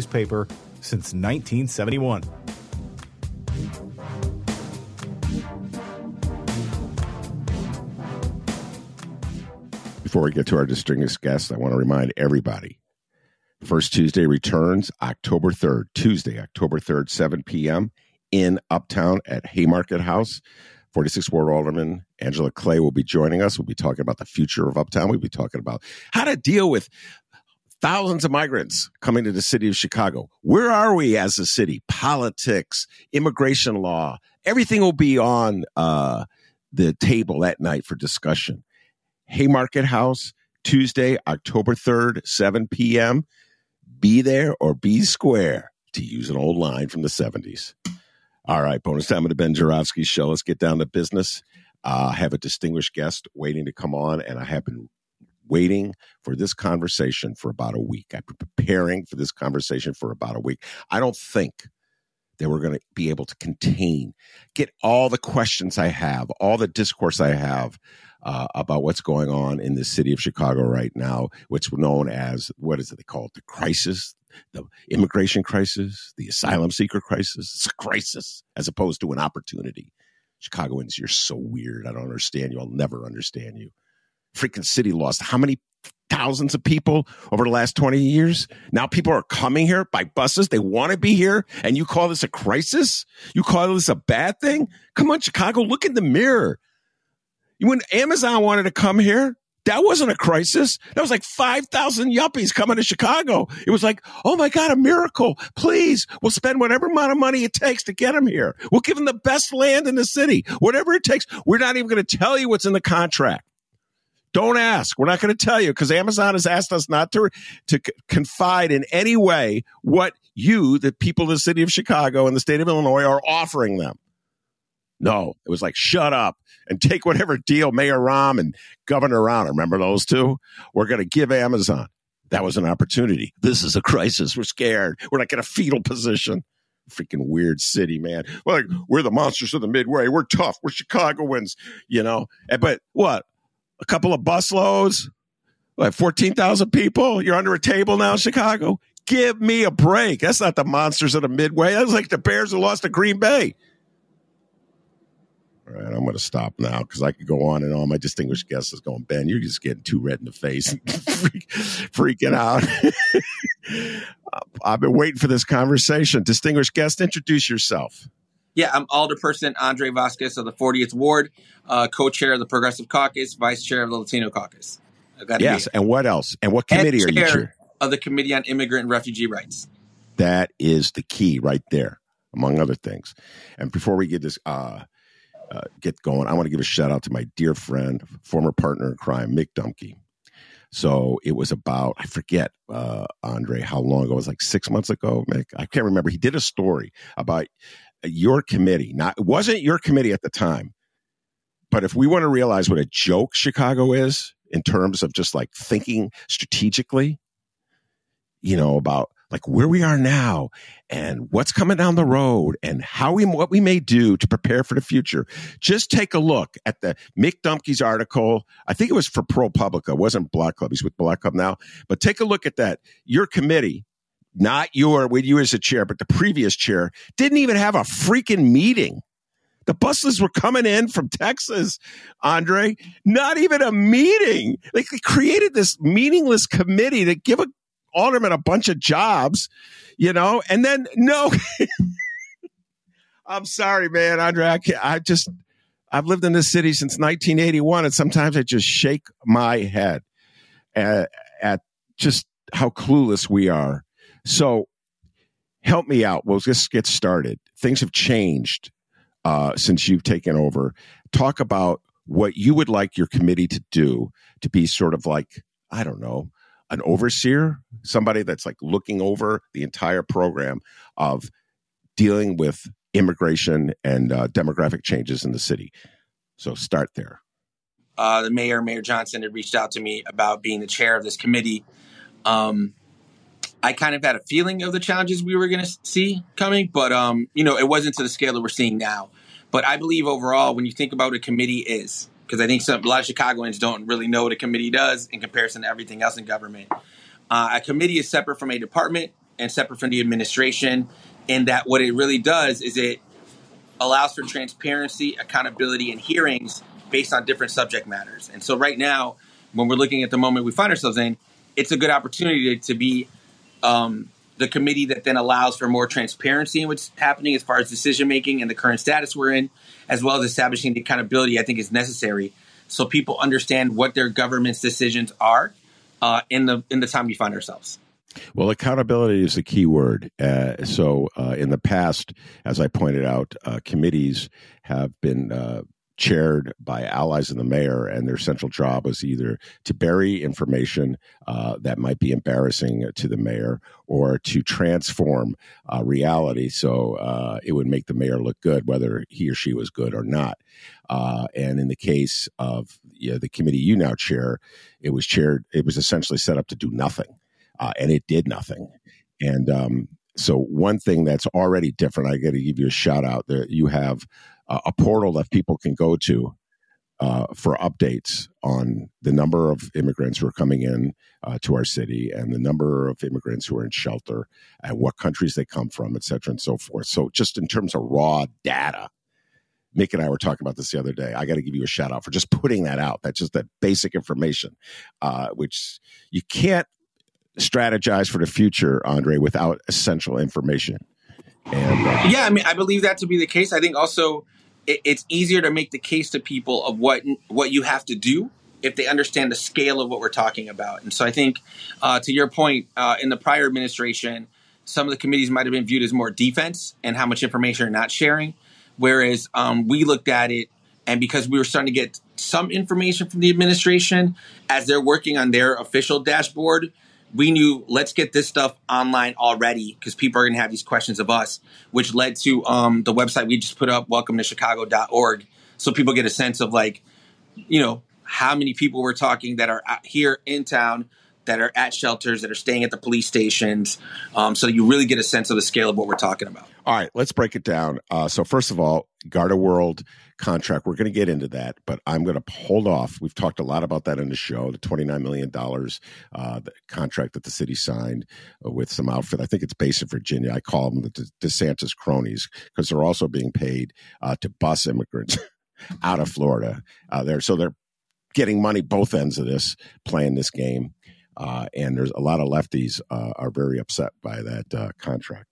newspaper since 1971. Before we get to our distinguished guest, I want to remind everybody First Tuesday returns October 3rd, Tuesday, October 3rd, 7 p.m. in Uptown at Haymarket House. 46 Ward Alderman Angela Clay will be joining us. We'll be talking about the future of Uptown. We'll be talking about how to deal with thousands of migrants coming to the city of Chicago. Where are we as a city? Politics, immigration law, everything will be on uh, the table that night for discussion. Haymarket House, Tuesday, October 3rd, 7 p.m. Be there or be square, to use an old line from the 70s. All right, bonus time of the Ben Joravsky Show. Let's get down to business. Uh, I have a distinguished guest waiting to come on, and I have been waiting for this conversation for about a week. I've been preparing for this conversation for about a week. I don't think that we're going to be able to contain, get all the questions I have, all the discourse I have uh, about what's going on in the city of Chicago right now, what's known as, what is it they call it, the crisis, the immigration crisis, the asylum seeker crisis. It's a crisis as opposed to an opportunity. Chicagoans, you're so weird. I don't understand you. I'll never understand you. Freaking city lost how many thousands of people over the last 20 years. Now people are coming here by buses. They want to be here. And you call this a crisis? You call this a bad thing? Come on, Chicago, look in the mirror. When Amazon wanted to come here, that wasn't a crisis. That was like 5,000 yuppies coming to Chicago. It was like, oh my God, a miracle. Please, we'll spend whatever amount of money it takes to get them here. We'll give them the best land in the city, whatever it takes. We're not even going to tell you what's in the contract. Don't ask. We're not going to tell you because Amazon has asked us not to to confide in any way what you, the people of the city of Chicago and the state of Illinois, are offering them. No, it was like shut up and take whatever deal Mayor Rahm and Governor Rauner, remember those two? We're going to give Amazon. That was an opportunity. This is a crisis. We're scared. We're like in a fetal position. Freaking weird city, man. Like we're the monsters of the midway. We're tough. We're Chicagoans, you know. But what? A couple of busloads, like 14,000 people. You're under a table now, in Chicago. Give me a break. That's not the monsters of the Midway. That's like the Bears who lost to Green Bay. All right, I'm going to stop now because I could go on and on. My distinguished guest is going, Ben, you're just getting too red in the face, freaking out. I've been waiting for this conversation. Distinguished guest, introduce yourself. Yeah, I'm Alderperson Andre Vasquez of the 40th Ward, uh, co-chair of the Progressive Caucus, vice chair of the Latino Caucus. Yes, and what else? And what committee and are you chair of the Committee on Immigrant and Refugee Rights? That is the key right there, among other things. And before we get this uh, uh, get going, I want to give a shout out to my dear friend, former partner in crime, Mick Dumke. So it was about, I forget, uh, Andre, how long ago? It was like six months ago, Mick. I can't remember. He did a story about your committee. Not it wasn't your committee at the time, but if we want to realize what a joke Chicago is in terms of just like thinking strategically, you know, about like where we are now and what's coming down the road and how we what we may do to prepare for the future. Just take a look at the Mick Dumke's article. I think it was for ProPublica, it wasn't Block Club. He's with Block Club now. But take a look at that. Your committee, not your with you as a chair, but the previous chair, didn't even have a freaking meeting. The buses were coming in from Texas, Andre. Not even a meeting. Like they created this meaningless committee to give a alderman a bunch of jobs, you know, and then no. I'm sorry, man, Andre. I, I just I've lived in this city since 1981, and sometimes I just shake my head at, at just how clueless we are. So help me out. We'll just get started. Things have changed uh, since you've taken over. Talk about what you would like your committee to do to be sort of like, I don't know, an overseer, somebody that's like looking over the entire program of dealing with immigration and uh, demographic changes in the city. So start there. Uh, the mayor, Mayor Johnson, had reached out to me about being the chair of this committee. Um, I kind of had a feeling of the challenges we were going to see coming, but um, you know, it wasn't to the scale that we're seeing now. But I believe overall, when you think about what a committee is, because I think some, a lot of Chicagoans don't really know what a committee does in comparison to everything else in government. Uh, a committee is separate from a department and separate from the administration, in that what it really does is it allows for transparency, accountability, and hearings based on different subject matters. And so, right now, when we're looking at the moment we find ourselves in, it's a good opportunity to, to be um, the committee that then allows for more transparency in what's happening as far as decision making and the current status we're in, as well as establishing the accountability I think is necessary so people understand what their government's decisions are uh, in the in the time we find ourselves. Well, accountability is the key word. Uh, so, uh, in the past, as I pointed out, uh, committees have been uh, chaired by allies of the mayor, and their central job was either to bury information uh, that might be embarrassing to the mayor or to transform uh, reality so uh, it would make the mayor look good, whether he or she was good or not. Uh, and in the case of you know, the committee you now chair, it was chaired, it was essentially set up to do nothing, uh, and it did nothing. And um, so, one thing that's already different, I got to give you a shout out that you have uh, a portal that people can go to uh, for updates on the number of immigrants who are coming in uh, to our city and the number of immigrants who are in shelter and what countries they come from, et cetera, and so forth. So, just in terms of raw data, Mick and I were talking about this the other day. I got to give you a shout out for just putting that out. That's just that basic information, uh, which you can't strategize for the future, Andre, without essential information. And uh, yeah, I mean, I believe that to be the case. I think also it, it's easier to make the case to people of what what you have to do if they understand the scale of what we're talking about. And so I think, uh, to your point, uh, in the prior administration, some of the committees might have been viewed as more defense and how much information are not sharing, whereas um, we looked at it. And because we were starting to get some information from the administration as they're working on their official dashboard, we knew let's get this stuff online already because people are going to have these questions of us, which led to um, the website we just put up, welcome to chicago.org. So people get a sense of like, you know, how many people we're talking that are here in town that are at shelters, that are staying at the police stations. Um, so you really get a sense of the scale of what we're talking about. All right, let's break it down. Uh, so first of all, Garda World contract. We're going to get into that, but I'm going to hold off. We've talked a lot about that in the show. The 29 million dollars uh, contract that the city signed with some outfit. I think it's based in Virginia. I call them the De- DeSantis cronies because they're also being paid uh, to bus immigrants out of Florida. Uh, there, so they're getting money both ends of this, playing this game. Uh, and there's a lot of lefties uh, are very upset by that uh, contract.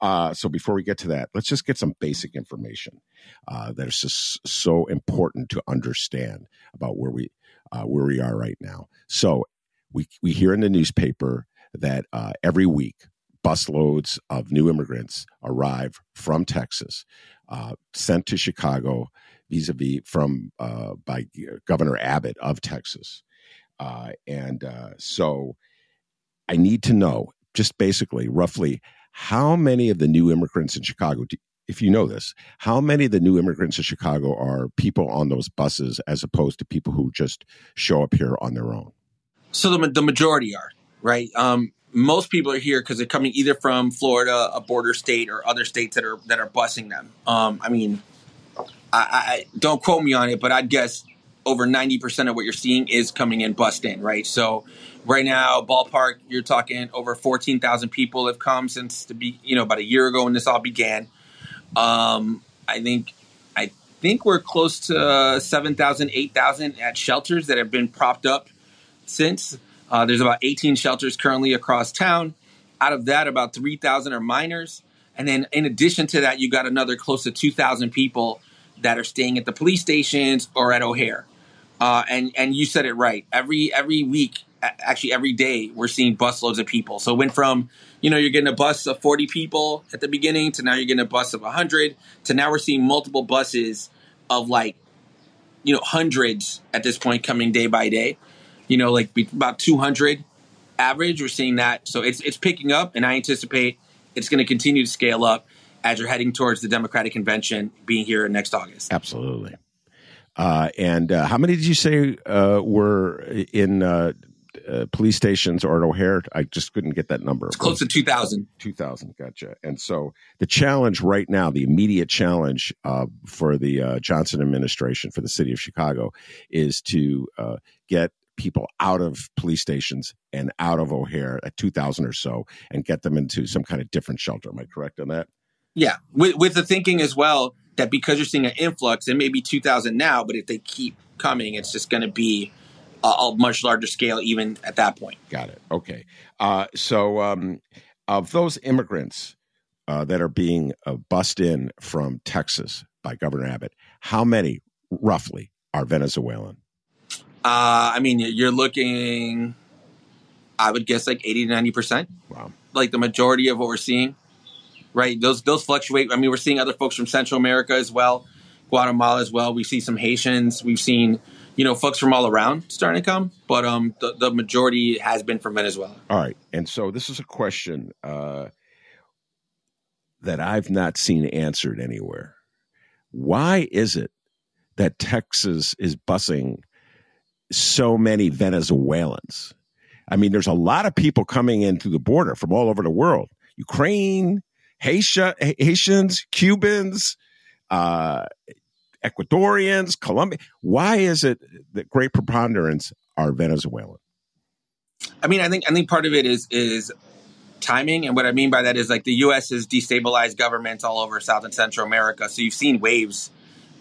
Uh, so before we get to that, let's just get some basic information uh, that is just so important to understand about where we uh, where we are right now. So we we hear in the newspaper that every week busloads of new immigrants arrive from Texas, sent to Chicago vis-a-vis from by Governor Abbott of Texas, and so I need to know just basically roughly how many of the new immigrants in Chicago, if you know this, how many of the new immigrants in Chicago are people on those buses as opposed to people who just show up here on their own? So the, the majority are, right? Um, most people are here because they're coming either from Florida, a border state, or other states that are that are busing them. Um, I mean, I, I don't quote me on it, but I'd guess over 90% of what you're seeing is coming in bust in, right? So right now, ballpark, you're talking over 14,000 people have come since the be, you know, about a year ago when this all began. Um, I think, I think we're close to 7,000, 8,000 at shelters that have been propped up since. Uh, there's about 18 shelters currently across town. Out of that, about 3,000 are minors. And then in addition to that, you got another close to 2,000 people that are staying at the police stations or at O'Hare. Uh, and and you said it right. Every every week, actually every day, we're seeing busloads of people. So it went from you know you're getting a bus of 40 people at the beginning to now you're getting a bus of 100 to now we're seeing multiple buses of like you know hundreds at this point coming day by day. You know like about 200 average. We're seeing that. So it's it's picking up, and I anticipate it's going to continue to scale up as you're heading towards the Democratic convention being here next August. Absolutely. Uh, and uh, how many did you say uh, were in uh, uh, police stations or at O'Hare? I just couldn't get that number. It's close to 2,000. 2,000, gotcha. And so the challenge right now, the immediate challenge uh, for the Johnson administration, for the city of Chicago, is to get people out of police stations and out of O'Hare at 2,000 or so and get them into some kind of different shelter. Am I correct on that? Yeah, with, with the thinking as well that because you're seeing an influx, it may be 2,000 now, but if they keep coming, it's just going to be a, a, much larger scale even at that point. Got it. Okay. Uh, so, um, of those immigrants uh, that are being uh, bussed in from Texas by Governor Abbott, how many roughly are Venezuelan? Uh, I mean, you're looking, I would guess like 80 to 90%. Wow. Like the majority of what we're seeing right? Those those fluctuate. I mean, we're seeing other folks from Central America as well, Guatemala as well. We see some Haitians. We've seen you know folks from all around starting to come, but um, the, the majority has been from Venezuela. All right, and so this is a question uh, that I've not seen answered anywhere. Why is it that Texas is busing so many Venezuelans? I mean, there's a lot of people coming in through the border from all over the world. Ukraine, Haitian, Haitians, Cubans, uh, Ecuadorians, Colombia. Why is it that great preponderance are Venezuelan? I mean, I think I think part of it is is timing, and what I mean by that is like the U.S. has destabilized governments all over South and Central America. So you've seen waves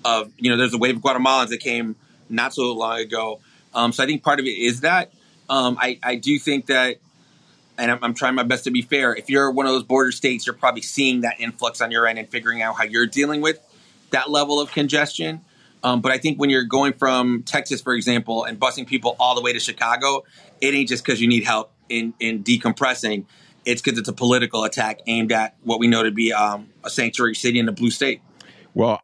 of you know there's a wave of Guatemalans that came not so long ago. Um, so I think part of it is that. Um, I, I do think that and I'm, I'm, trying my best to be fair. If you're one of those border states, you're probably seeing that influx on your end and figuring out how you're dealing with that level of congestion. Um, but I think when you're going from Texas, for example, and busing people all the way to Chicago, it ain't just because you need help in, in decompressing. It's because it's a political attack aimed at what we know to be um, a sanctuary city in a blue state. Well,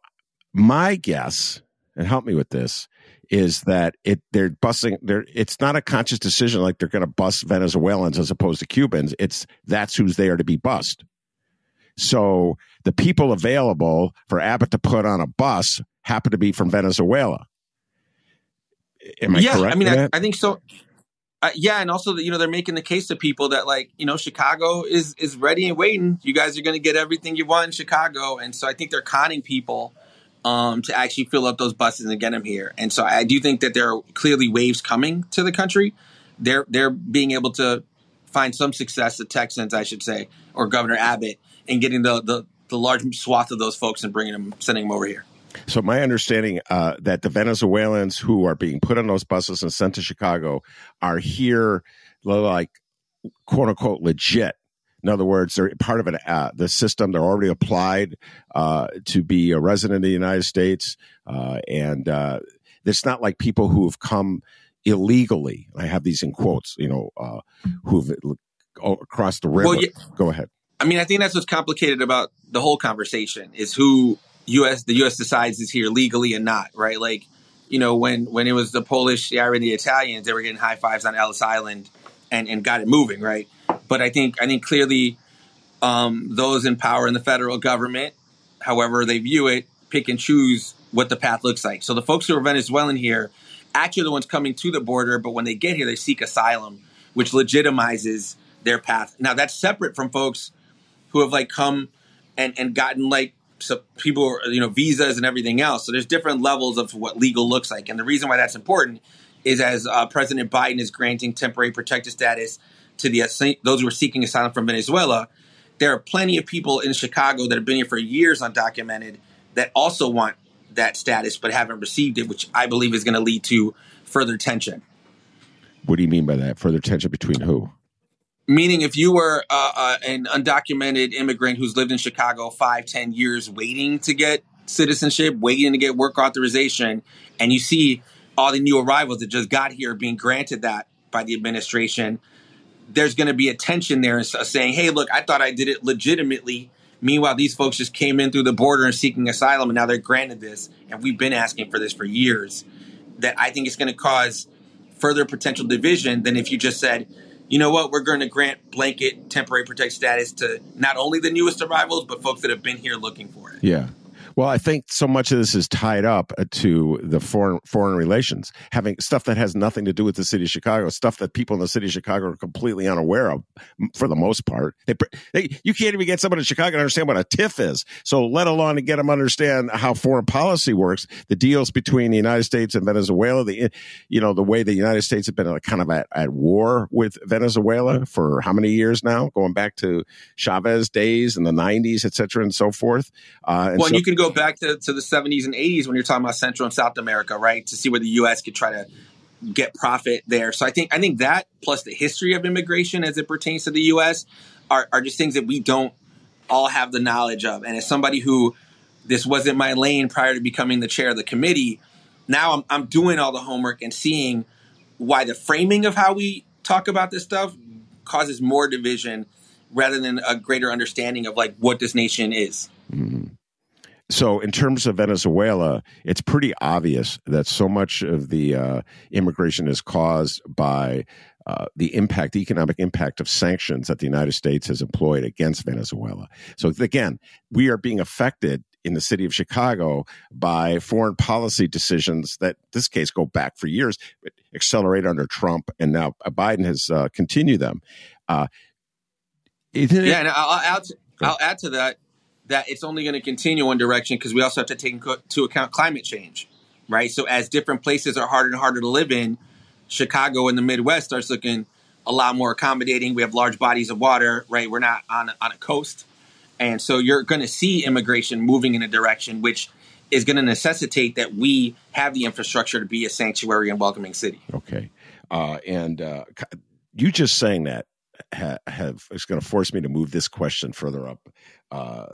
my guess, and help me with this, is that it they're busing they're it's not a conscious decision like they're going to bust Venezuelans as opposed to Cubans. It's that's who's there to be bust. So the people available for Abbott to put on a bus happen to be from Venezuela. Am I yeah, correct? I mean, I, I, think so. Uh, yeah, and also you know they're making the case to people that like you know Chicago is is ready and waiting. You guys are going to get everything you want in Chicago, and so I think they're conning people um, to actually fill up those buses and get them here. And so I do think that there are clearly waves coming to the country. They're they're being able to find some success, the Texans, I should say, or Governor Abbott, in getting the the, the large swath of those folks and bringing them, sending them over here. So my understanding uh, that the Venezuelans who are being put on those buses and sent to Chicago are here, like quote unquote legit in other words, they're part of an, uh, the system. They're already applied uh, to be a resident of the United States, uh, and uh, it's not like people who have come illegally. I have these in quotes. You know, uh, who've crossed the river. Well, yeah, Go ahead. I mean, I think that's what's complicated about the whole conversation is who U.S. the U.S. decides is here legally and not. Right, like you know when when it was the Polish, the Irish, the Italians, they were getting high fives on Ellis Island and and got it moving. Right but I think I think clearly um, those in power in the federal government, however they view it, pick and choose what the path looks like. So the folks who are Venezuelan here, actually the ones coming to the border, but when they get here, they seek asylum, which legitimizes their path. Now that's separate from folks who have like come and and gotten like so people you know visas and everything else. So there's different levels of what legal looks like, and the reason why that's important is as uh, President Biden is granting temporary protected status to the uh, those who are seeking asylum from Venezuela. There are plenty of people in Chicago that have been here for years undocumented that also want that status but haven't received it, which I believe is going to lead to further tension. What do you mean by that? Further tension between who? Meaning, if you were uh, uh, an undocumented immigrant who's lived in Chicago five, ten years waiting to get citizenship, waiting to get work authorization, and you see all the new arrivals that just got here being granted that by the administration, there's going to be a tension there uh, saying, hey, look, I thought I did it legitimately. Meanwhile, these folks just came in through the border and seeking asylum, and now they're granted this. And we've been asking for this for years. That I think is going to cause further potential division than if you just said, you know what, we're going to grant blanket temporary protect status to not only the newest arrivals, but folks that have been here looking for it. Yeah. Well, I think so much of this is tied up uh, to the foreign foreign relations, having stuff that has nothing to do with the city of Chicago, stuff that people in the city of Chicago are completely unaware of, for the most part. They, they, you can't even get someone in Chicago to understand what a TIF is. So, let alone to get them to understand how foreign policy works, the deals between the United States and Venezuela, the you know the way the United States have been kind of at, at war with Venezuela for how many years now, going back to Chavez days in the '90s, et cetera, and so forth. Uh, and well, so, you can go back to, to the 70s and 80s when you're talking about Central and South America, right? To see where the U.S. could try to get profit there. So I think I think that plus the history of immigration as it pertains to the U.S. are, are just things that we don't all have the knowledge of. And as somebody who this wasn't my lane prior to becoming the chair of the committee, now I'm, I'm doing all the homework and seeing why the framing of how we talk about this stuff causes more division rather than a greater understanding of like what this nation is. Mm-hmm. So, in terms of Venezuela, it's pretty obvious that so much of the uh, immigration is caused by uh, the impact, the economic impact of sanctions that the United States has employed against Venezuela. So, again, we are being affected in the city of Chicago by foreign policy decisions that, this case, go back for years, but accelerate under Trump, and now Biden has uh, continued them. Uh, yeah, and I'll, I'll, I'll add to that that it's only going to continue one direction because we also have to take into account climate change, right? So as different places are harder and harder to live in, Chicago and the Midwest starts looking a lot more accommodating. We have large bodies of water, right? We're not on on a coast, and so you're going to see immigration moving in a direction which is going to necessitate that we have the infrastructure to be a sanctuary and welcoming city. Okay, uh, and uh, you just saying that ha- have is going to force me to move this question further up uh,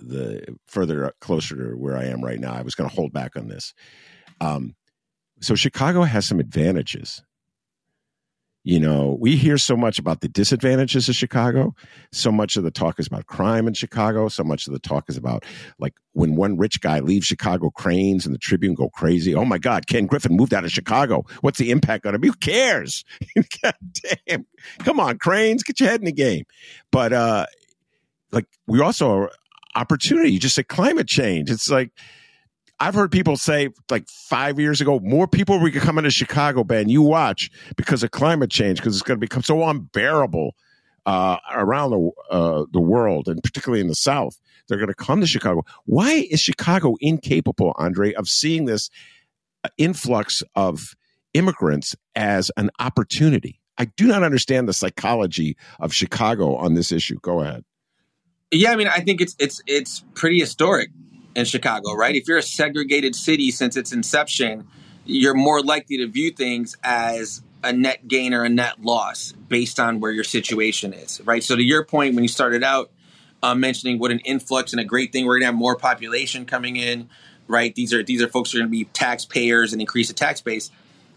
the further closer to where I am right now. I was going to hold back on this. Um, so Chicago has some advantages you know, we hear so much about the disadvantages of Chicago. So much of the talk is about crime in Chicago. So much of the talk is about like when one rich guy leaves Chicago, Crain's and the Tribune go crazy. Oh my God, Ken Griffin moved out of Chicago. What's the impact going to be? Who cares? God damn. Come on, Crain's, get your head in the game. But, uh, like we also are opportunity. You just said climate change. It's like, I've heard people say like five years ago, more people were coming to Chicago, Ben. You watch because of climate change, because it's going to become so unbearable uh, around the uh, the world, and particularly in the South. They're going to come to Chicago. Why is Chicago incapable, Andre, of seeing this uh, influx of immigrants as an opportunity? I do not understand the psychology of Chicago on this issue. Go ahead. Yeah, I mean, I think it's it's it's pretty historic in Chicago, right? If you're a segregated city since its inception, you're more likely to view things as a net gain or a net loss based on where your situation is, right? So to your point, when you started out uh, mentioning what an influx and a great thing, we're going to have more population coming in, right? These are these are folks who are going to be taxpayers and increase the tax base.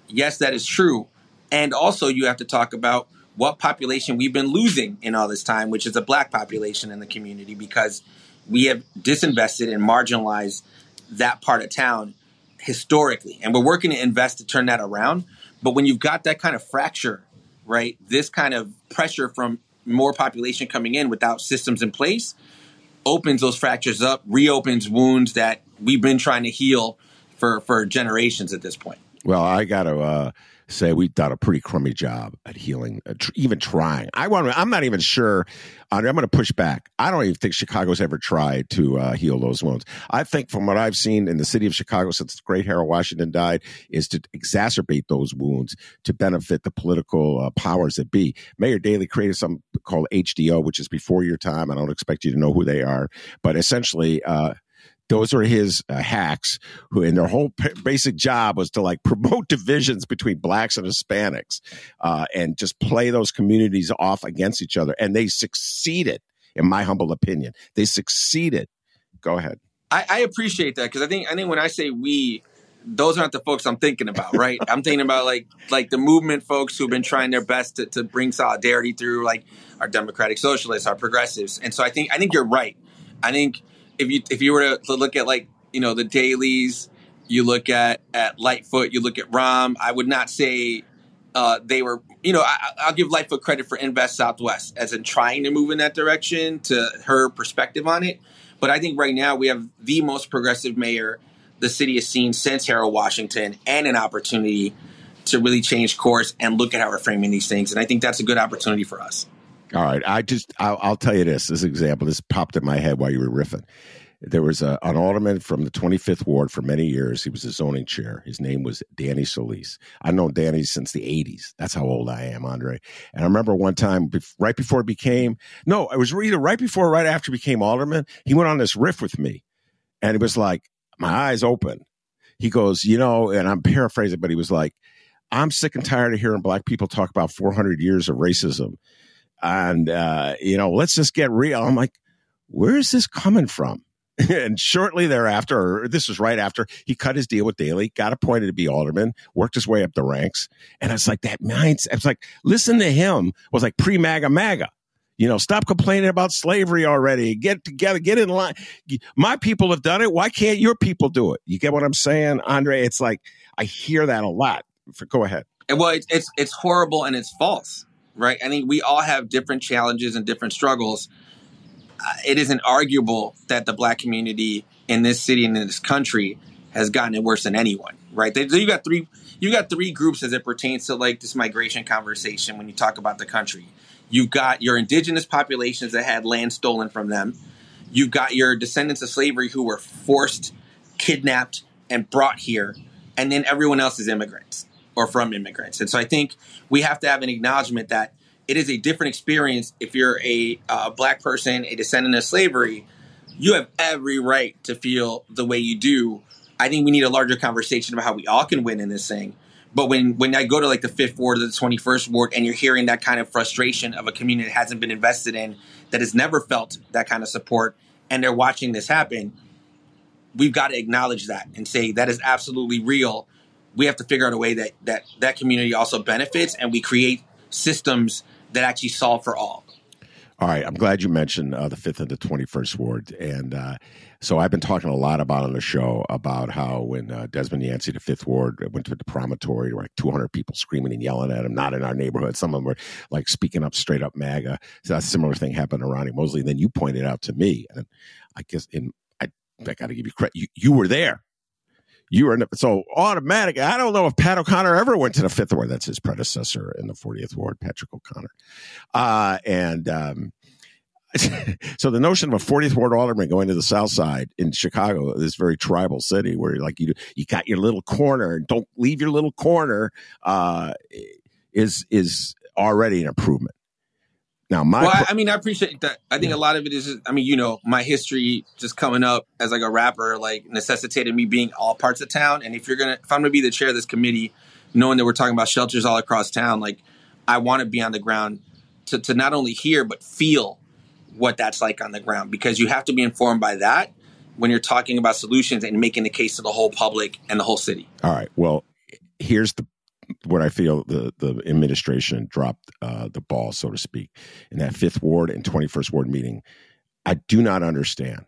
Yes, that is true, and also you have to talk about what population we've been losing in all this time, which is a black population in the community, because we have disinvested and marginalized that part of town historically. And we're working to invest to turn that around. But when you've got that kind of fracture, right, this kind of pressure from more population coming in without systems in place opens those fractures up, reopens wounds that we've been trying to heal for, for generations at this point. Well, I got to uh, say we've done a pretty crummy job at healing, uh, tr- even trying. I want. I'm not even sure. I'm going to push back. I don't even think Chicago's ever tried to uh, heal those wounds. I think, from what I've seen in the city of Chicago since the great Harold Washington died, is to exacerbate those wounds to benefit the political uh, powers that be. Mayor Daley created something called HDO, which is before your time. I don't expect you to know who they are, but essentially. Uh, those are his uh, hacks who and their whole p- basic job was to like promote divisions between blacks and hispanics uh, and just play those communities off against each other. And they succeeded in my humble opinion. They succeeded. Go ahead. I, I appreciate that because i think i think when i say we those aren't the folks i'm thinking about right? I'm thinking about like like the movement folks who've been trying their best to, to bring solidarity through like our democratic socialists our progressives. And so i think i think you're right. I think if you if you were to look at like you know the dailies, you look at at Lightfoot, you look at Rahm. I would not say uh, they were. You know, I, will give Lightfoot credit for Invest Southwest as in trying to move in that direction to her perspective on it. But I think right now we have the most progressive mayor the city has seen since Harold Washington, and an opportunity to really change course and look at how we're framing these things. And I think that's a good opportunity for us. All right. I just, I'll, I'll, tell you this, this example, this popped in my head while you were riffing. There was a, an alderman from the 25th Ward for many years. He was a zoning chair. His name was Danny Solis. I've known Danny since the 80s. That's how old I am, Andre. And I remember one time, right before he became, no, it was either right before or right after he became alderman, he went on this riff with me. And it was like, my eyes open. He goes, you know, and I'm paraphrasing, but he was like, I'm sick and tired of hearing black people talk about 400 years of racism and uh, you know, let's just get real. I'm like, where is this coming from? and shortly thereafter, this was right after, he cut his deal with Daley, got appointed to be alderman, worked his way up the ranks. And it's like that mindset. It's like, listen to him was like pre MAGA MAGA. You know, stop complaining about slavery already. Get together, get in line. My people have done it. Why can't your people do it? You get what I'm saying, Andre? It's like I hear that a lot. Go ahead. Well, it's, it's horrible and it's false right? I think we all have different challenges and different struggles. Uh, it isn't arguable that the black community in this city and in this country has gotten it worse than anyone, right? They, you got three you got three groups as it pertains to like this migration conversation when you talk about the country. You've got your indigenous populations that had land stolen from them. You've got your descendants of slavery who were forced, kidnapped, and brought here. And then everyone else is immigrants or from immigrants. And so I think we have to have an acknowledgement that it is a different experience if you're a uh, black person, a descendant of slavery. You have every right to feel the way you do. I think we need a larger conversation about how we all can win in this thing. But when when I go to like the fifth ward or the twenty first ward, and you're hearing that kind of frustration of a community that hasn't been invested in, that has never felt that kind of support, and they're watching this happen, we've got to acknowledge that and say that is absolutely real we have to figure out a way that that that community also benefits, and we create systems that actually solve for all. All right, I'm glad you mentioned uh, the fifth and the twenty first ward, and uh, so I've been talking a lot about on the show about how when uh, Desmond Yancey, the fifth ward, went to the promontory, there were like 200 people screaming and yelling at him. Not in our neighborhood. Some of them were like speaking up straight up MAGA. So a similar thing happened to Ronnie Mosley. And then you pointed out to me, and I guess in I, I got to give you credit. You, you were there you were so automatic. I don't know if Pat O'Connor ever went to the fifth ward. That's his predecessor in the 40th ward, Patrick O'Connor. Uh, and um, so the notion of a 40th ward alderman going to the south side in Chicago, this very tribal city where like you you got your little corner, don't leave your little corner, uh, is is already an improvement. Now, my well, I, I mean, I appreciate that. I think yeah. a lot of it is, I mean, you know, my history just coming up as like a rapper, like necessitated me being all parts of town. And if you're gonna, if I'm gonna be the chair of this committee, knowing that we're talking about shelters all across town, like I want to be on the ground to to not only hear but feel what that's like on the ground because you have to be informed by that when you're talking about solutions and making the case to the whole public and the whole city. All right. Well, here's the what I feel the the administration dropped uh, the ball, so to speak, in that fifth ward and twenty first ward meeting. I do not understand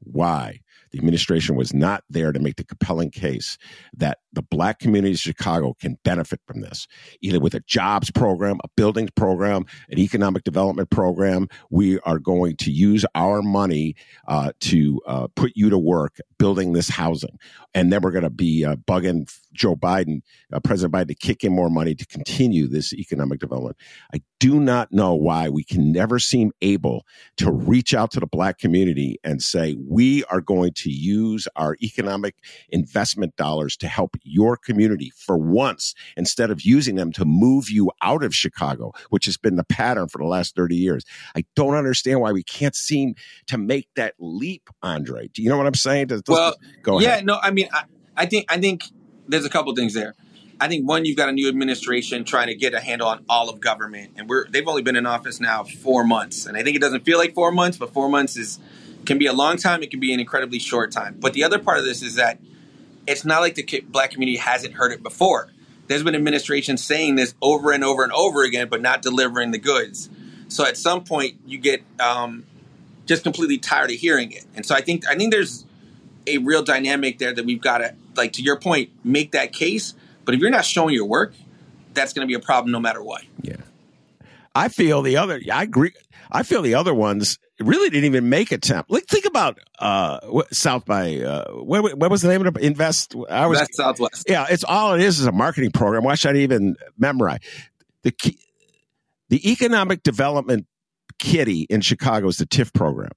why the administration was not there to make the compelling case that the black community of Chicago can benefit from this, either with a jobs program, a buildings program, an economic development program. We are going to use our money uh, to uh, put you to work building this housing. and then we're going to be uh, bugging Joe Biden, uh, President Biden, to kick in more money to continue this economic development. I do not know why we can never seem able to reach out to the black community and say, we are going to use our economic investment dollars to help your community for once instead of using them to move you out of Chicago, which has been the pattern for the last 30 years. I don't understand why we can't seem to make that leap, Andre. Do you know what I'm saying? Does, does, well, go ahead. yeah, no, I mean, I, I think I think there's a couple things there. I think one, you've got a new administration trying to get a handle on all of government, and we're they've only been in office now four months, and I think it doesn't feel like four months, but four months is can be a long time. It can be an incredibly short time. But the other part of this is that it's not like the black community hasn't heard it before. There's been administrations saying this over and over and over again, but not delivering the goods. So at some point, you get um, just completely tired of hearing it. And so I think I think there's a real dynamic there that we've got to, like to your point, make that case. But if you're not showing your work, that's going to be a problem no matter what. Yeah. I feel the other. I agree. I feel the other ones really didn't even make attempt. Like think about uh, South by uh, what, was the name of it? Invest. I was Southwest. Yeah, it's all it is is a marketing program. Why should I even memorize the key, the economic development kitty in Chicago is the TIF program.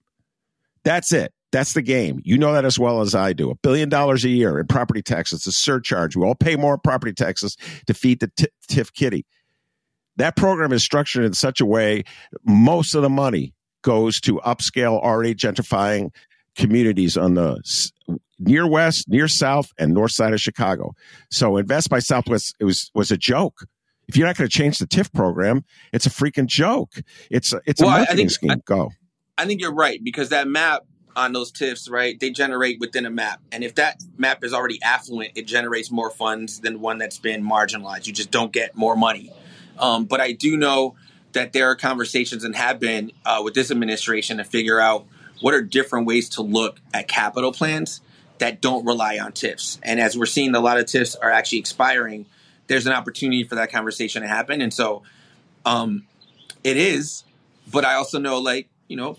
That's it. That's the game. You know that as well as I do. A billion dollars a year in property taxes, a surcharge. We all pay more property taxes to feed the t- TIF kitty. That program is structured in such a way most of the money goes to upscale, already gentrifying communities on the near west, near south, and north side of Chicago. So Invest by Southwest it was was a joke. If you're not going to change the TIF program, it's a freaking joke. It's a, it's well, a marketing think, scheme. I, Go. I think you're right because that map on those TIFs, right? They generate within a map. And if that map is already affluent, it generates more funds than one that's been marginalized. You just don't get more money. Um, but I do know that there are conversations and have been uh, with this administration to figure out what are different ways to look at capital plans that don't rely on TIFs. And as we're seeing, a lot of TIFs are actually expiring. There's an opportunity for that conversation to happen. And so um, it is. But I also know, like, you know,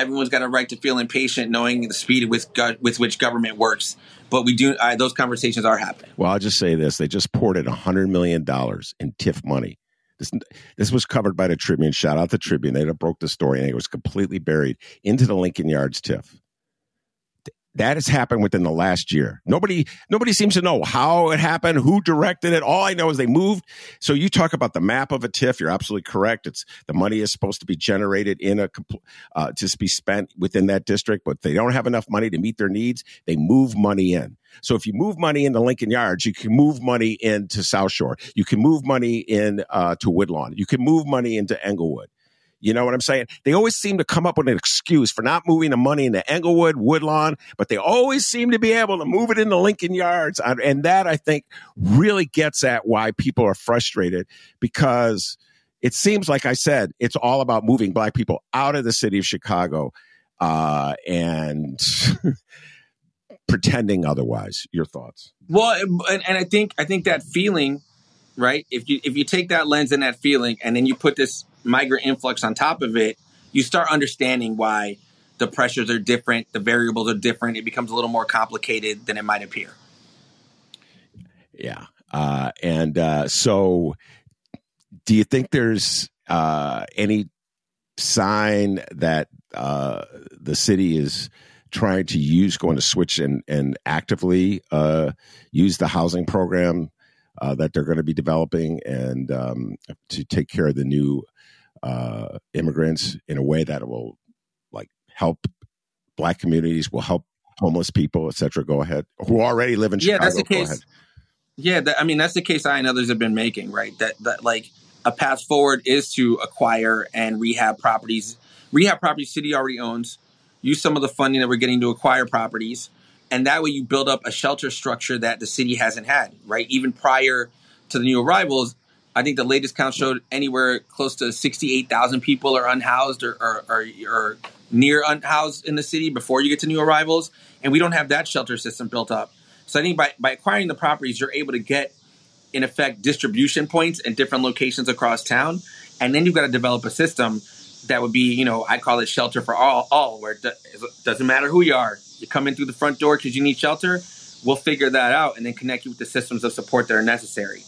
everyone's got a right to feel impatient knowing the speed with with which government works. But we do uh, those conversations are happening. Well, I'll just say this: they just poured in hundred million dollars in TIF money. This this was covered by the Tribune. Shout out the Tribune; they broke the story, and it was completely buried into the Lincoln Yards TIF. That has happened within the last year. Nobody, nobody seems to know how it happened, who directed it. All I know is they moved. So you talk about the map of a TIF. You're absolutely correct. It's the money is supposed to be generated in a, uh, to be spent within that district, but they don't have enough money to meet their needs. They move money in. So if you move money into Lincoln Yards, you can move money into South Shore. You can move money in uh, to Woodlawn. You can move money into Englewood. You know what I'm saying? They always seem to come up with an excuse for not moving the money into Englewood, Woodlawn, but they always seem to be able to move it into Lincoln Yards. And that I think really gets at why people are frustrated because it seems like I said, it's all about moving black people out of the city of Chicago uh, and pretending otherwise. Your thoughts? Well, and, and I think I think that feeling, right? If you if you take that lens and that feeling, and then you put this migrant influx on top of it, you start understanding why the pressures are different, the variables are different. It becomes a little more complicated than it might appear. Yeah. Uh, and uh, so, do you think there's uh, any sign that uh, the city is trying to use, going to switch and, and actively uh, use the housing program uh, that they're going to be developing and um, to take care of the new uh, immigrants in a way that will like help black communities, will help homeless people, etc. Go ahead, who already live in Chicago. Yeah, that's the case. Yeah, that, I mean that's the case I and others have been making, right? That that like a path forward is to acquire and rehab properties. Rehab properties city already owns. Use some of the funding that we're getting to acquire properties, and that way you build up a shelter structure that the city hasn't had, right? Even prior to the new arrivals, I think the latest count showed anywhere close to 68,000 people are unhoused or, or, or, or, near unhoused in the city before you get to new arrivals. And we don't have that shelter system built up. So I think by, by acquiring the properties, you're able to get, in effect, distribution points in different locations across town. And then you've got to develop a system that would be, you know, I call it shelter for all, all where it doesn't matter who you are. You come in through the front door because you need shelter we'll figure that out and then connect you with the systems of support that are necessary.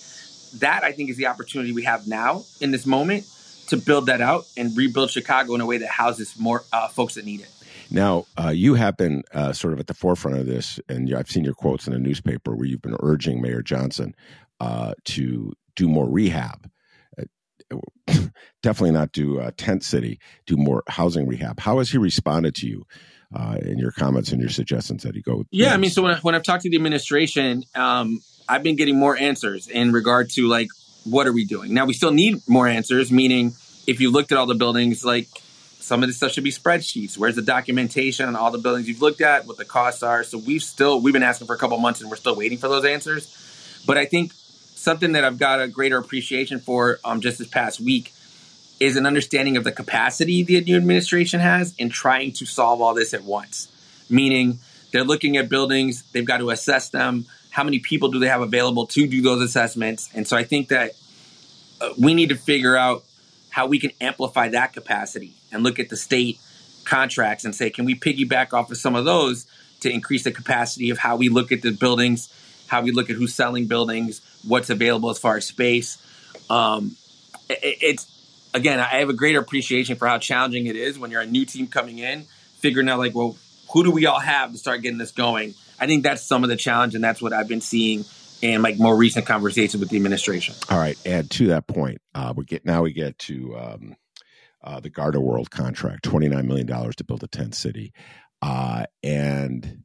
That I think is the opportunity we have now in this moment to build that out and rebuild Chicago in a way that houses more uh, folks that need it. Now, uh, you have been uh, sort of at the forefront of this, and I've seen your quotes in the newspaper where you've been urging Mayor Johnson uh, to do more rehab. Uh, definitely not do uh, tent city, do more housing rehab. How has he responded to you uh, in your comments and your suggestions that he go? Yeah, I mean, so when, I, when I've talked to the administration, um, I've been getting more answers in regard to like, what are we doing? Now, we still need more answers, meaning if you looked at all the buildings, like some of this stuff should be spreadsheets. Where's the documentation on all the buildings you've looked at, what the costs are? So we've still we've been asking for a couple months and we're still waiting for those answers. But I think something that I've got a greater appreciation for um, just this past week is an understanding of the capacity the new administration has in trying to solve all this at once. Meaning they're looking at buildings, they've got to assess them. How many people do they have available to do those assessments? And so I think that uh, we need to figure out how we can amplify that capacity and look at the state contracts and say, can we piggyback off of some of those to increase the capacity of how we look at the buildings, how we look at who's selling buildings, what's available as far as space. Um, it, it's again, I have a greater appreciation for how challenging it is when you're a new team coming in, figuring out like, well, who do we all have to start getting this going? I think that's some of the challenge, and that's what I've been seeing in like more recent conversations with the administration. All right, and to that point, uh, we get now we get to um, uh, the Garda World contract, twenty nine million dollars to build a tent city, uh, and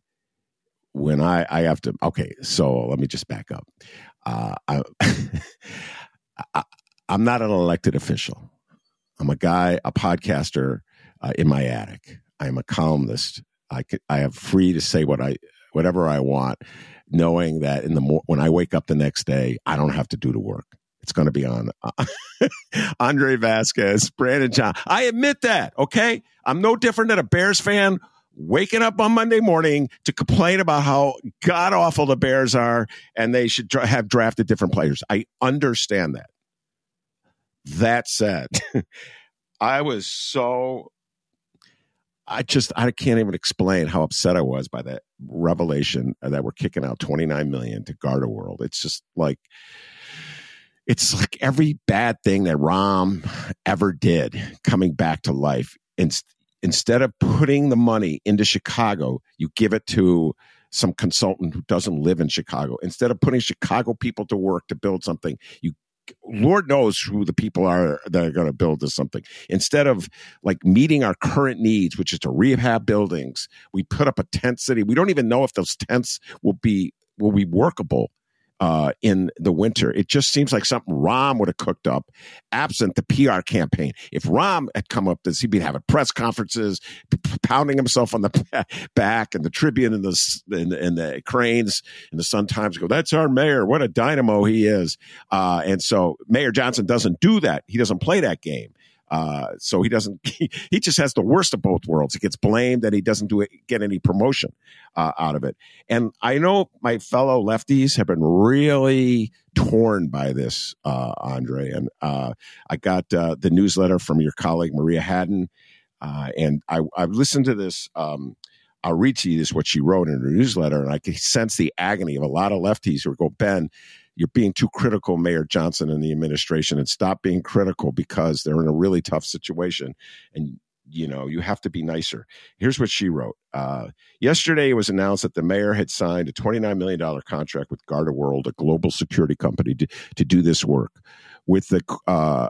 when I I have to okay, so let me just back up. Uh, I, I I'm not an elected official. I'm a guy, a podcaster uh, in my attic. I'm a columnist. I could, I have free to say what I whatever I want knowing that in the when I wake up the next day, I don't have to do the work. It's going to be on uh, Andre Vasquez, Brandon John. I admit that. Okay, I'm no different than a Bears fan waking up on Monday morning to complain about how god awful the Bears are and they should dra- have drafted different players. I understand that. That said, I was so I just I can't even explain how upset I was by that revelation that we're kicking out 29 million to Garda World. It's just like it's like every bad thing that Rahm ever did coming back to life. instead of putting the money into Chicago, you give it to some consultant who doesn't live in Chicago. Instead of putting Chicago people to work to build something, you Lord knows who the people are that are going to build this something. Instead of like meeting our current needs, which is to rehab buildings, we put up a tent city. We don't even know if those tents will be will be workable uh, in the winter. It just seems like something Rahm would have cooked up, absent the PR campaign. If Rahm had come up this, he'd be having press conferences, pounding himself on the back, and the Tribune and the and, and the Crain's and the Sun Times go, "That's our mayor. What a dynamo he is!" Uh, and so Mayor Johnson doesn't do that. He doesn't play that game. Uh, so he doesn't. He, just has the worst of both worlds. He gets blamed and he doesn't do it, get any promotion uh, out of it. And I know my fellow lefties have been really torn by this, uh, Andre. And uh, I got uh, the newsletter from your colleague Maria Hadden, uh, and I, have listened to this. Um, I'll read to you this what she wrote in her newsletter, and I can sense the agony of a lot of lefties who go, Ben you're being too critical, Mayor Johnson and the administration, and stop being critical because they're in a really tough situation. And you know, you have to be nicer. Here's what she wrote. Uh, yesterday, it was announced that the mayor had signed a $29 million contract with Garda World, a global security company, to, to do this work. With the uh,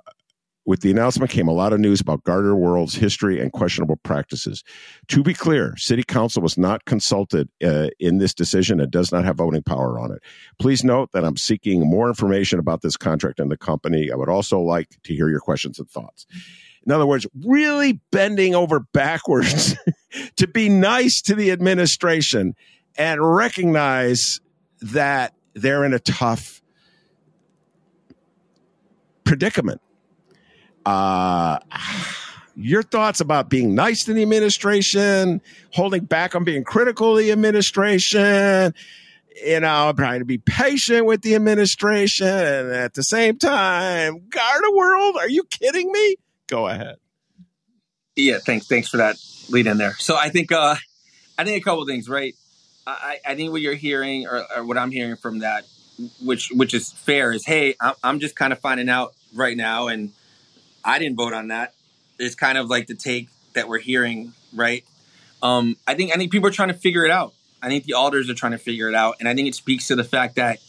with the announcement came a lot of news about Garda World's history and questionable practices. To be clear, City Council was not consulted uh, in this decision and does not have voting power on it. Please note that I'm seeking more information about this contract and the company. I would also like to hear your questions and thoughts. In other words, really bending over backwards to be nice to the administration and recognize that they're in a tough predicament uh, your thoughts about being nice to the administration, holding back on being critical of the administration, you know, trying to be patient with the administration, and at the same time, Garda World, are you kidding me? Go ahead. Yeah, thanks. Thanks for that lead in there. So I think, uh, I think a couple things, right? I, I think what you're hearing, or, or, what I'm hearing from that, which which is fair, is hey, I'm just kind of finding out right now, and I didn't vote on that. It's kind of like the take that we're hearing, right? Um, I think I think people are trying to figure it out. I think the alders are trying to figure it out, and I think it speaks to the fact that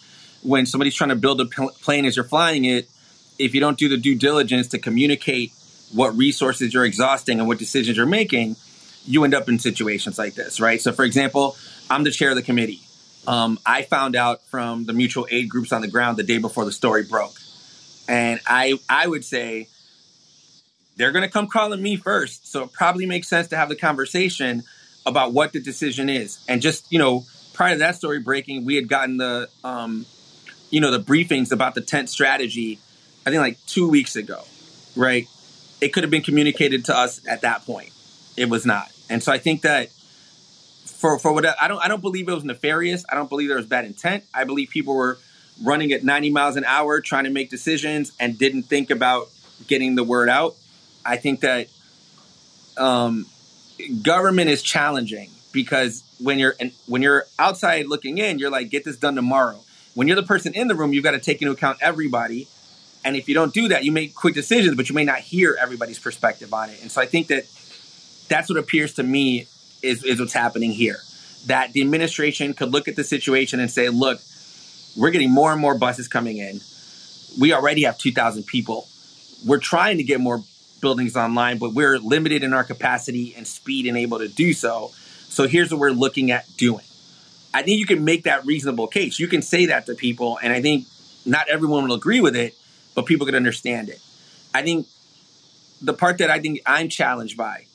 when somebody's trying to build a plane as you're flying it, if you don't do the due diligence to communicate what resources you're exhausting and what decisions you're making, you end up in situations like this, right? So, for example, I'm the chair of the committee. Um, I found out from the mutual aid groups on the ground the day before the story broke, and I I would say they're going to come calling me first. So it probably makes sense to have the conversation about what the decision is. And just you know, prior to that story breaking, we had gotten the um, you know the briefings about the tent strategy. I think like two weeks ago, right? It could have been communicated to us at that point. It was not, and so I think that for for what I don't I don't believe it was nefarious. I don't believe there was bad intent. I believe people were running at 90 miles an hour trying to make decisions and didn't think about getting the word out. I think that um, government is challenging because when you're when you're outside looking in, you're like, get this done tomorrow. When you're the person in the room, you've got to take into account everybody. And if you don't do that, you make quick decisions, but you may not hear everybody's perspective on it. And so I think that that's what appears to me is, is what's happening here. That the administration could look at the situation and say, look, we're getting more and more buses coming in. We already have 2,000 people. We're trying to get more buildings online, but we're limited in our capacity and speed and able to do so. So here's what we're looking at doing. I think you can make that reasonable case. You can say that to people, and I think not everyone will agree with it, but people can understand it. I think the part that I think I'm challenged by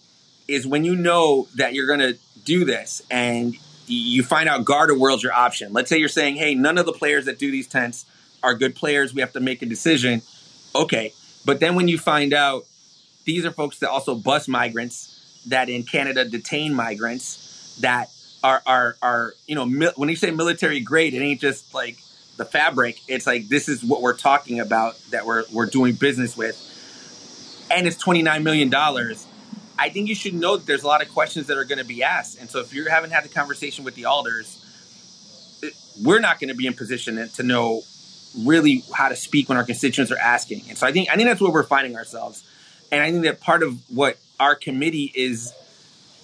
is when you know that you're going to do this and you find out Garda World's your option. Let's say you're saying, hey, none of the players that do these tents are good players. We have to make a decision. Okay. But then when you find out these are folks that also bus migrants that in Canada detain migrants that are are are you know when you say military grade, it ain't just like the fabric. It's like this is what we're talking about that we're we're doing business with, and it's twenty nine million dollars. I think you should know that there's a lot of questions that are going to be asked, and so if you haven't had the conversation with the alders, we're not going to be in position to know really how to speak when our constituents are asking. And so I think I think that's where we're finding ourselves. And I think that part of what our committee is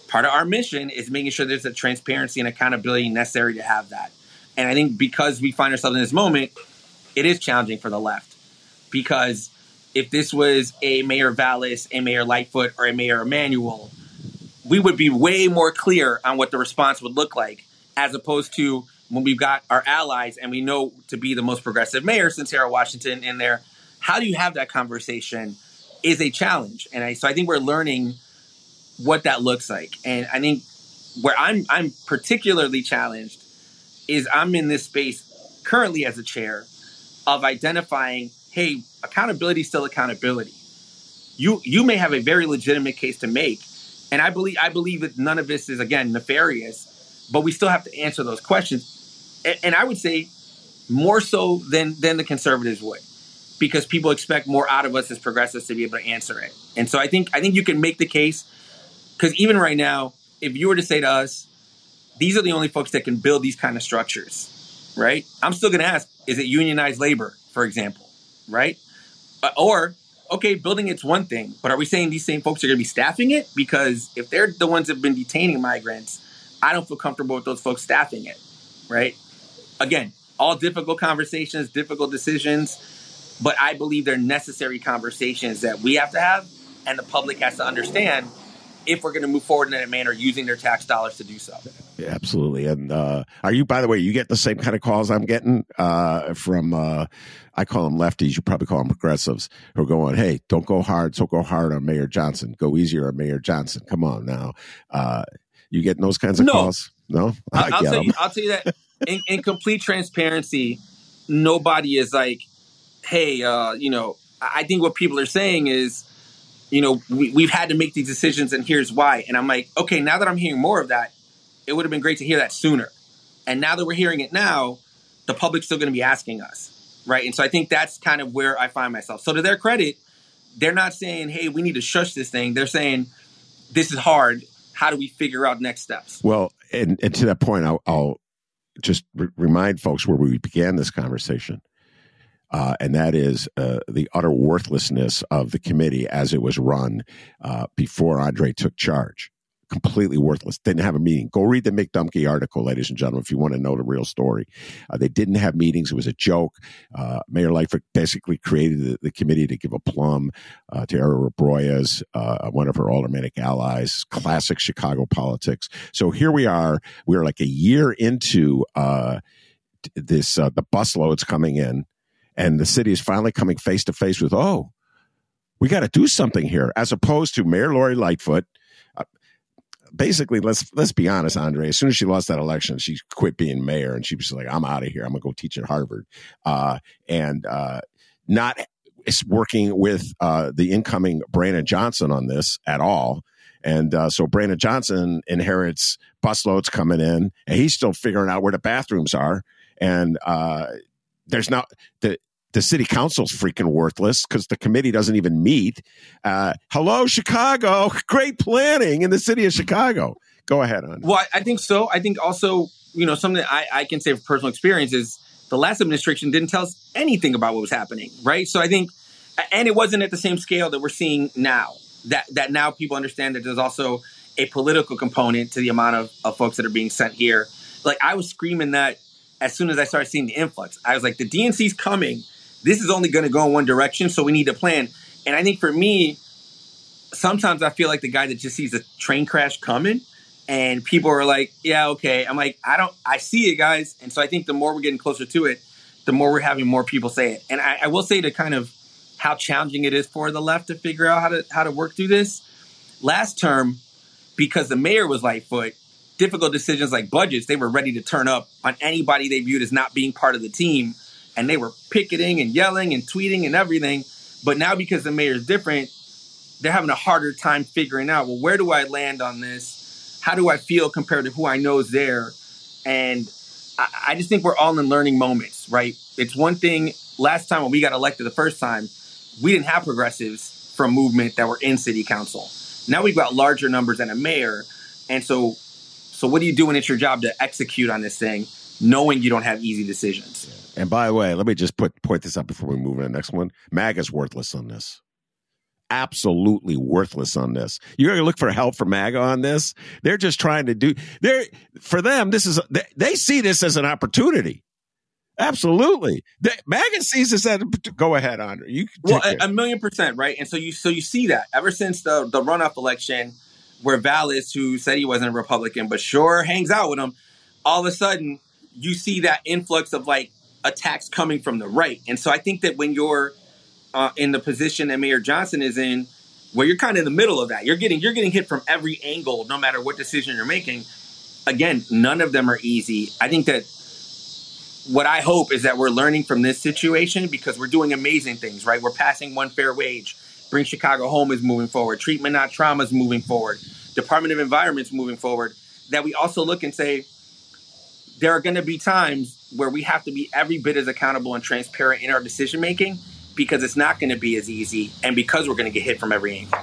part of our mission is making sure there's a transparency and accountability necessary to have that. And I think because we find ourselves in this moment, it is challenging for the left. Because if this was a Mayor Vallas, a Mayor Lightfoot, or a Mayor Emanuel, we would be way more clear on what the response would look like, as opposed to when we've got our allies and we know to be the most progressive mayor since Harold Washington in there. How do you have that conversation is a challenge. And I, so I think we're learning – what that looks like. And I think where I'm I'm particularly challenged is I'm in this space currently as a chair of identifying, hey, accountability is still accountability. You you may have a very legitimate case to make, and I believe I believe that none of this is again nefarious, but we still have to answer those questions. And, and I would say more so than than the conservatives would because people expect more out of us as progressives to be able to answer it. And so I think I think you can make the case because even right now, if you were to say to us, these are the only folks that can build these kind of structures, right? I'm still going to ask, is it unionized labor, for example, right? Uh, or, okay, building it's one thing, but are we saying these same folks are going to be staffing it? Because if they're the ones that have been detaining migrants, I don't feel comfortable with those folks staffing it, right? Again, all difficult conversations, difficult decisions, but I believe they're necessary conversations that we have to have and the public has to understand if we're going to move forward in that manner using their tax dollars to do so. Yeah, absolutely. And uh, are you, by the way, you get the same kind of calls I'm getting uh, from, uh, I call them lefties, you probably call them progressives, who are going, hey, don't go hard, so go hard on Mayor Johnson. Go easier on Mayor Johnson. Come on now. Uh, you getting those kinds of no. calls? No? I will tell, you, I'll tell you that in, in complete transparency, nobody is like, hey, uh, you know, I think what people are saying is, you know, we, we've had to make these decisions and here's why. And I'm like, okay, now that I'm hearing more of that, it would have been great to hear that sooner. And now that we're hearing it now, the public's still going to be asking us, right? And so I think that's kind of where I find myself. So to their credit, they're not saying, hey, we need to shush this thing. They're saying, this is hard. how do we figure out next steps? Well, and, and to that point, I'll, I'll just re- remind folks where we began this conversation. Uh, and that is uh, the utter worthlessness of the committee as it was run uh, before Andre took charge completely worthless. Didn't have a meeting. Go read the Mick Dumke article, ladies and gentlemen, if you want to know the real story. Uh, they didn't have meetings. It was a joke. Uh, Mayor Lightfoot basically created the, the, committee to give a plum uh, to Briones, uh, one of her aldermanic allies. Classic Chicago politics. So here we are. We are like a year into this. The busloads coming in, and the city is finally coming face to face with oh. We got to do something here, as opposed to Mayor Lori Lightfoot, basically let's let's be honest, Andre. As soon as she lost that election, she quit being mayor and she was like, "I'm out of here. I'm gonna go teach at Harvard," uh, and uh, not working with uh, the incoming Brandon Johnson on this at all. And uh, so Brandon Johnson inherits busloads coming in, and he's still figuring out where the bathrooms are. And uh, there's not the the city council's freaking worthless because the committee doesn't even meet. Uh, hello, Chicago. Great planning in the city of Chicago. Go ahead on. Well, I think so. I think also, you know, something I, I can say from personal experience is the last administration didn't tell us anything about what was happening, right? So I think, and it wasn't at the same scale that we're seeing now. That that now people understand that there's also a political component to the amount of, of folks that are being sent here. Like I was screaming that as soon as I started seeing the influx. I was like, the DNC's coming this is only going to go in one direction, so we need a plan. And I think for me, sometimes I feel like the guy that just sees a train crash coming and people are like, yeah, okay. I'm like, I don't, I see it, guys. And so I think the more we're getting closer to it, the more we're having more people say it. And I, I will say to kind of how challenging it is for the left to figure out how to how to work through this. Last term, because the mayor was Lightfoot, difficult decisions like budgets, they were ready to turn up on anybody they viewed as not being part of the team and they were picketing and yelling and tweeting and everything. But now because the mayor is different, they're having a harder time figuring out, well, where do I land on this? How do I feel compared to who I know is there? And I, I just think we're all in learning moments, right? It's one thing last time when we got elected the first time, we didn't have progressives from movement that were in city council. Now we've got larger numbers than a mayor. And so so what are you doing? It's your job to execute on this thing knowing you don't have easy decisions. And by the way, let me just put point this out before we move on to the next one. MAGA's worthless on this. Absolutely worthless on this. You're going to look for help from MAGA on this. They're just trying to do. They're for them. This is they, they see this as an opportunity. Absolutely, the, MAGA sees this as go ahead, Andre. You well, a, a, million percent right. And so you so you see that ever since the the runoff election, where Vallas, who said he wasn't a Republican but sure hangs out with him, all of a sudden you see that influx of like attacks coming from the right. And so I think that when you're uh, in the position that Mayor Johnson is in, where you're kind of in the middle of that, you're getting you're getting hit from every angle, no matter what decision you're making. Again, none of them are easy. I think that what I hope is that we're learning from this situation because we're doing amazing things, right? We're passing one fair wage. Bring Chicago Home is moving forward. Treatment Not Trauma is moving forward. Department of Environment's moving forward. That we also look and say, there are going to be times where we have to be every bit as accountable and transparent in our decision making because it's not going to be as easy and because we're going to get hit from every angle.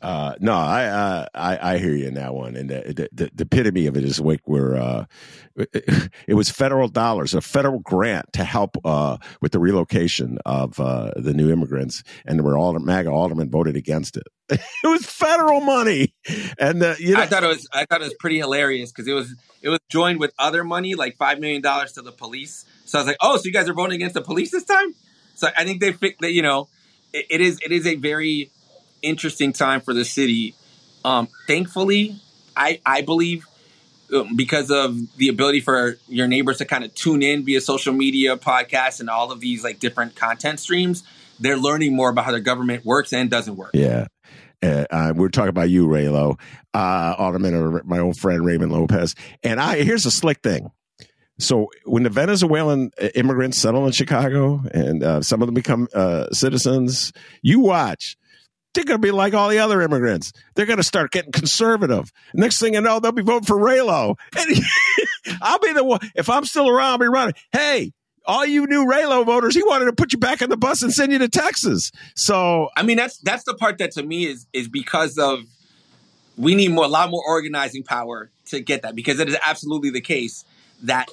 Uh, no, I, uh, I, I hear you in that one, and the, the, the epitome of it is like where uh, it was federal dollars, a federal grant to help uh, with the relocation of uh, the new immigrants, and where all MAGA aldermen voted against it. it was federal money, and you know, I thought it was I thought it was pretty hilarious because it was it was joined with other money, like five million dollars to the police. So I was like, oh, so you guys are voting against the police this time? So I think they that you know, it, it is it is a very interesting time for the city. Um, thankfully, I I believe um, because of the ability for your neighbors to kind of tune in via social media, podcasts, and all of these like different content streams, they're learning more about how their government works and doesn't work. Yeah. Uh, uh, we're talking about you, Raylo, uh, Alderman, or my old friend Raymond Lopez. And I here's a slick thing. So when the Venezuelan uh, immigrants settle in Chicago and uh, some of them become uh, citizens, you watch they're going to be like all the other immigrants. They're going to start getting conservative. Next thing you know, they'll be voting for Raylo. And I'll be the one. If I'm still around, I'll be running. Hey, all you new Raylo voters, he wanted to put you back on the bus and send you to Texas. So I mean, that's that's the part that to me is is because of we need more, a lot more organizing power to get that because it is absolutely the case that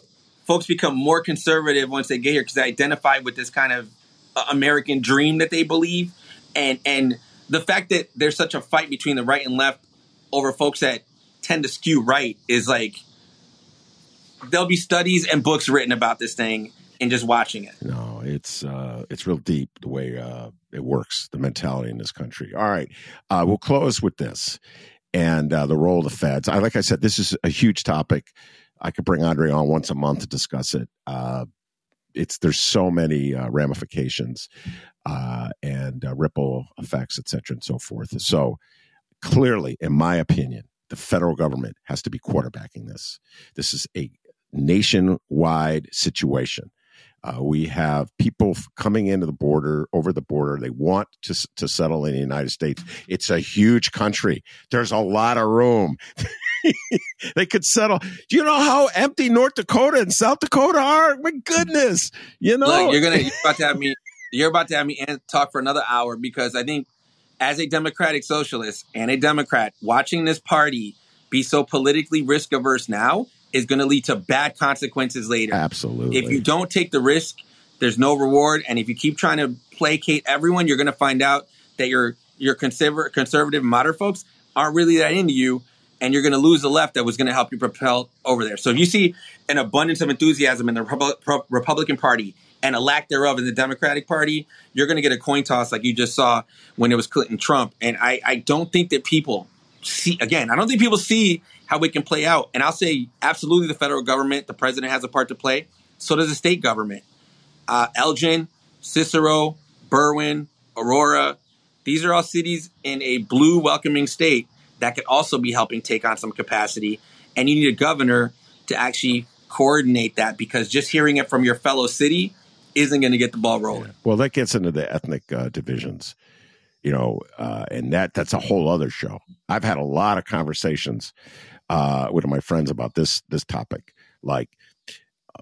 folks become more conservative once they get here because they identify with this kind of uh, American dream that they believe, and and the fact that there's such a fight between the right and left over folks that tend to skew right is like there'll be studies and books written about this thing and just watching it. No, it's uh, it's real deep the way uh, it works, the mentality in this country. All right, uh, we'll close with this and uh, the role of the feds. I like I said, this is a huge topic. I could bring Andre on once a month to discuss it. Uh, it's there's so many uh, ramifications uh, and uh, ripple effects, et cetera, and so forth. So clearly, in my opinion, the federal government has to be quarterbacking this. This is a nationwide situation. Uh, we have people coming into the border, over the border. They want to to settle in the United States. It's a huge country. There's a lot of room. they could settle. Do you know how empty North Dakota and South Dakota are? My goodness, you know. Look, you're gonna you're about to have me. You're about to have me talk for another hour because I think, as a Democratic socialist and a Democrat, watching this party be so politically risk averse now is going to lead to bad consequences later. Absolutely. If you don't take the risk, there's no reward, and if you keep trying to placate everyone, you're going to find out that your your conservative, conservative, moderate folks aren't really that into you, and you're going to lose the left that was going to help you propel over there. So if you see an abundance of enthusiasm in the Republican Party and a lack thereof in the Democratic Party, you're going to get a coin toss like you just saw when it was Clinton Trump. And I, I don't think that people see again. I don't think people see how it can play out. And I'll say absolutely the federal government, the president has a part to play. So does the state government. Uh, Elgin, Cicero, Berwyn, Aurora, these are all cities in a blue welcoming state that could also be helping take on some capacity. And you need a governor to actually coordinate that because just hearing it from your fellow city isn't going to get the ball rolling. Yeah. Well, that gets into the ethnic uh, divisions, you know, uh, and that that's a whole other show. I've had a lot of conversations uh, with my friends about this this topic, like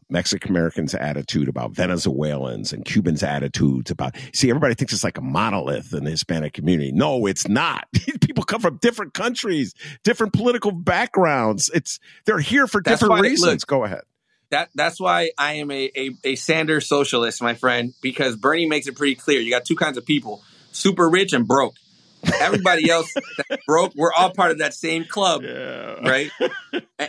Mexican Americans' attitude about Venezuelans and Cubans' attitudes about. See, everybody thinks it's like a monolith in the Hispanic community. No, it's not. People come from different countries, different political backgrounds. It's they're here for that's different reasons. Look, Go ahead. That that's why I am a, a a Sanders socialist, my friend, because Bernie makes it pretty clear. You got two kinds of people: super rich and broke. Everybody else broke. We're all part of that same club, yeah. right?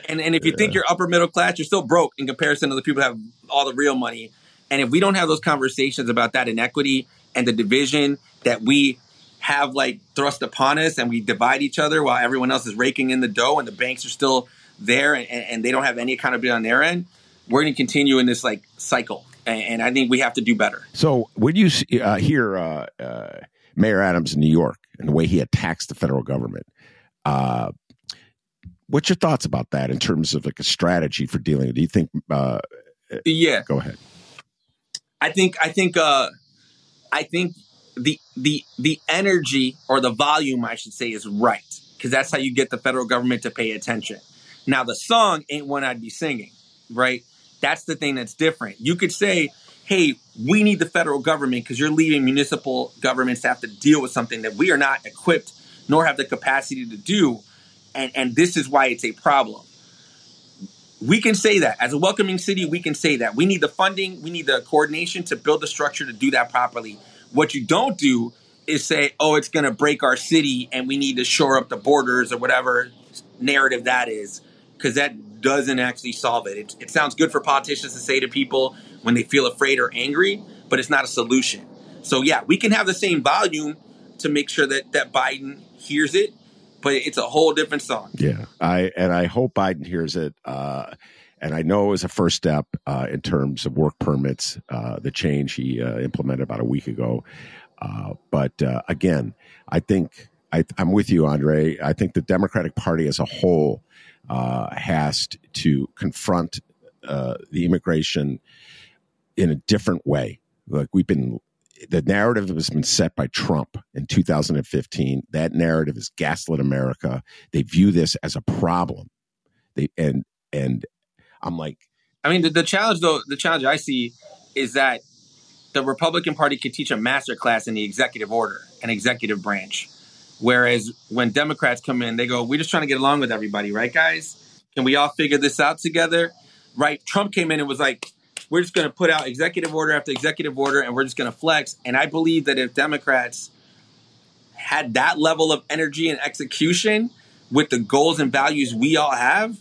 And and if you yeah. think you're upper middle class, you're still broke in comparison to the people who have all the real money. And if we don't have those conversations about that inequity and the division that we have like thrust upon us, and we divide each other while everyone else is raking in the dough, and the banks are still there, and, and they don't have any accountability on their end, we're going to continue in this like cycle. And, and, I think we have to do better. So when you uh, hear uh, uh, Mayor Adams in New York and the way he attacks the federal government. Uh, what's your thoughts about that in terms of like a strategy for dealing? With do you think? Uh, yeah, go ahead. I think I think uh, I think the the the energy or the volume I should say is right because that's how you get the federal government to pay attention. Now the song ain't one I'd be singing, right? That's the thing that's different. You could say hey, we need the federal government because you're leaving municipal governments to have to deal with something that we are not equipped nor have the capacity to do. And, and this is why it's a problem. We can say that. As a welcoming city, we can say that. We need the funding, we need the coordination to build the structure to do that properly. What you don't do is say, oh, it's going to break our city and we need to shore up the borders or whatever narrative that is, because that doesn't actually solve it. it. It sounds good for politicians to say to people, when they feel afraid or angry, but it's not a solution. So yeah, we can have the same volume to make sure that that Biden hears it, but it's a whole different song. Yeah, I and I hope Biden hears it. Uh, and I know as a first step uh, in terms of work permits, uh, the change he uh, implemented about a week ago. Uh, but uh, again, I think I, am with you, Andre. I think the Democratic Party as a whole Uh, has to confront uh, the immigration in a different way. Like we've been, the narrative has been set by Trump in 2015. That narrative is gaslit America. They view this as a problem. They and and I'm like, I mean, the, the challenge though, the challenge I see is that the Republican Party could teach a master class in the executive order and executive branch. Whereas when Democrats come in, they go, "We're just trying to get along with everybody, right, guys? Can we all figure this out together?" Right? Trump came in and was like, "We're just going to put out executive order after executive order, and we're just going to flex." And I believe that if Democrats had that level of energy and execution with the goals and values we all have,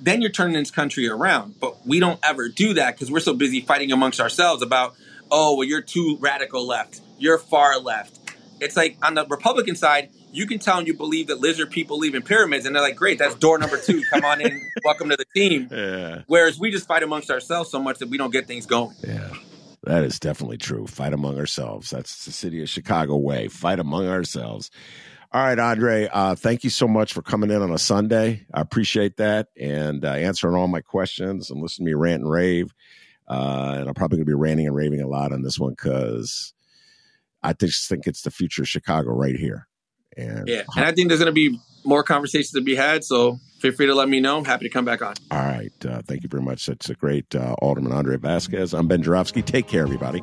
then you're turning this country around. But we don't ever do that because we're so busy fighting amongst ourselves about, oh, well, you're too radical left, you're far left. It's like on the Republican side, you can tell them you believe that lizard people live in pyramids, and they're like, great, that's door number two. Come on in, welcome to the team. Yeah. Whereas we just fight amongst ourselves so much that we don't get things going. Yeah. That is definitely true. Fight among ourselves. That's the city of Chicago way. Fight among ourselves. All right, Andre, uh, thank you so much for coming in on a Sunday. I appreciate that and uh, answering all my questions and listening to me rant and rave. Uh, and I'm probably going to be ranting and raving a lot on this one because I just think it's the future of Chicago right here. And yeah, and I think there's going to be more conversations to be had. So feel free to let me know. I'm happy to come back on. All right. Uh, thank you very much. That's a great uh, Alderman Andre Vasquez. I'm Ben Joravsky. Take care, everybody.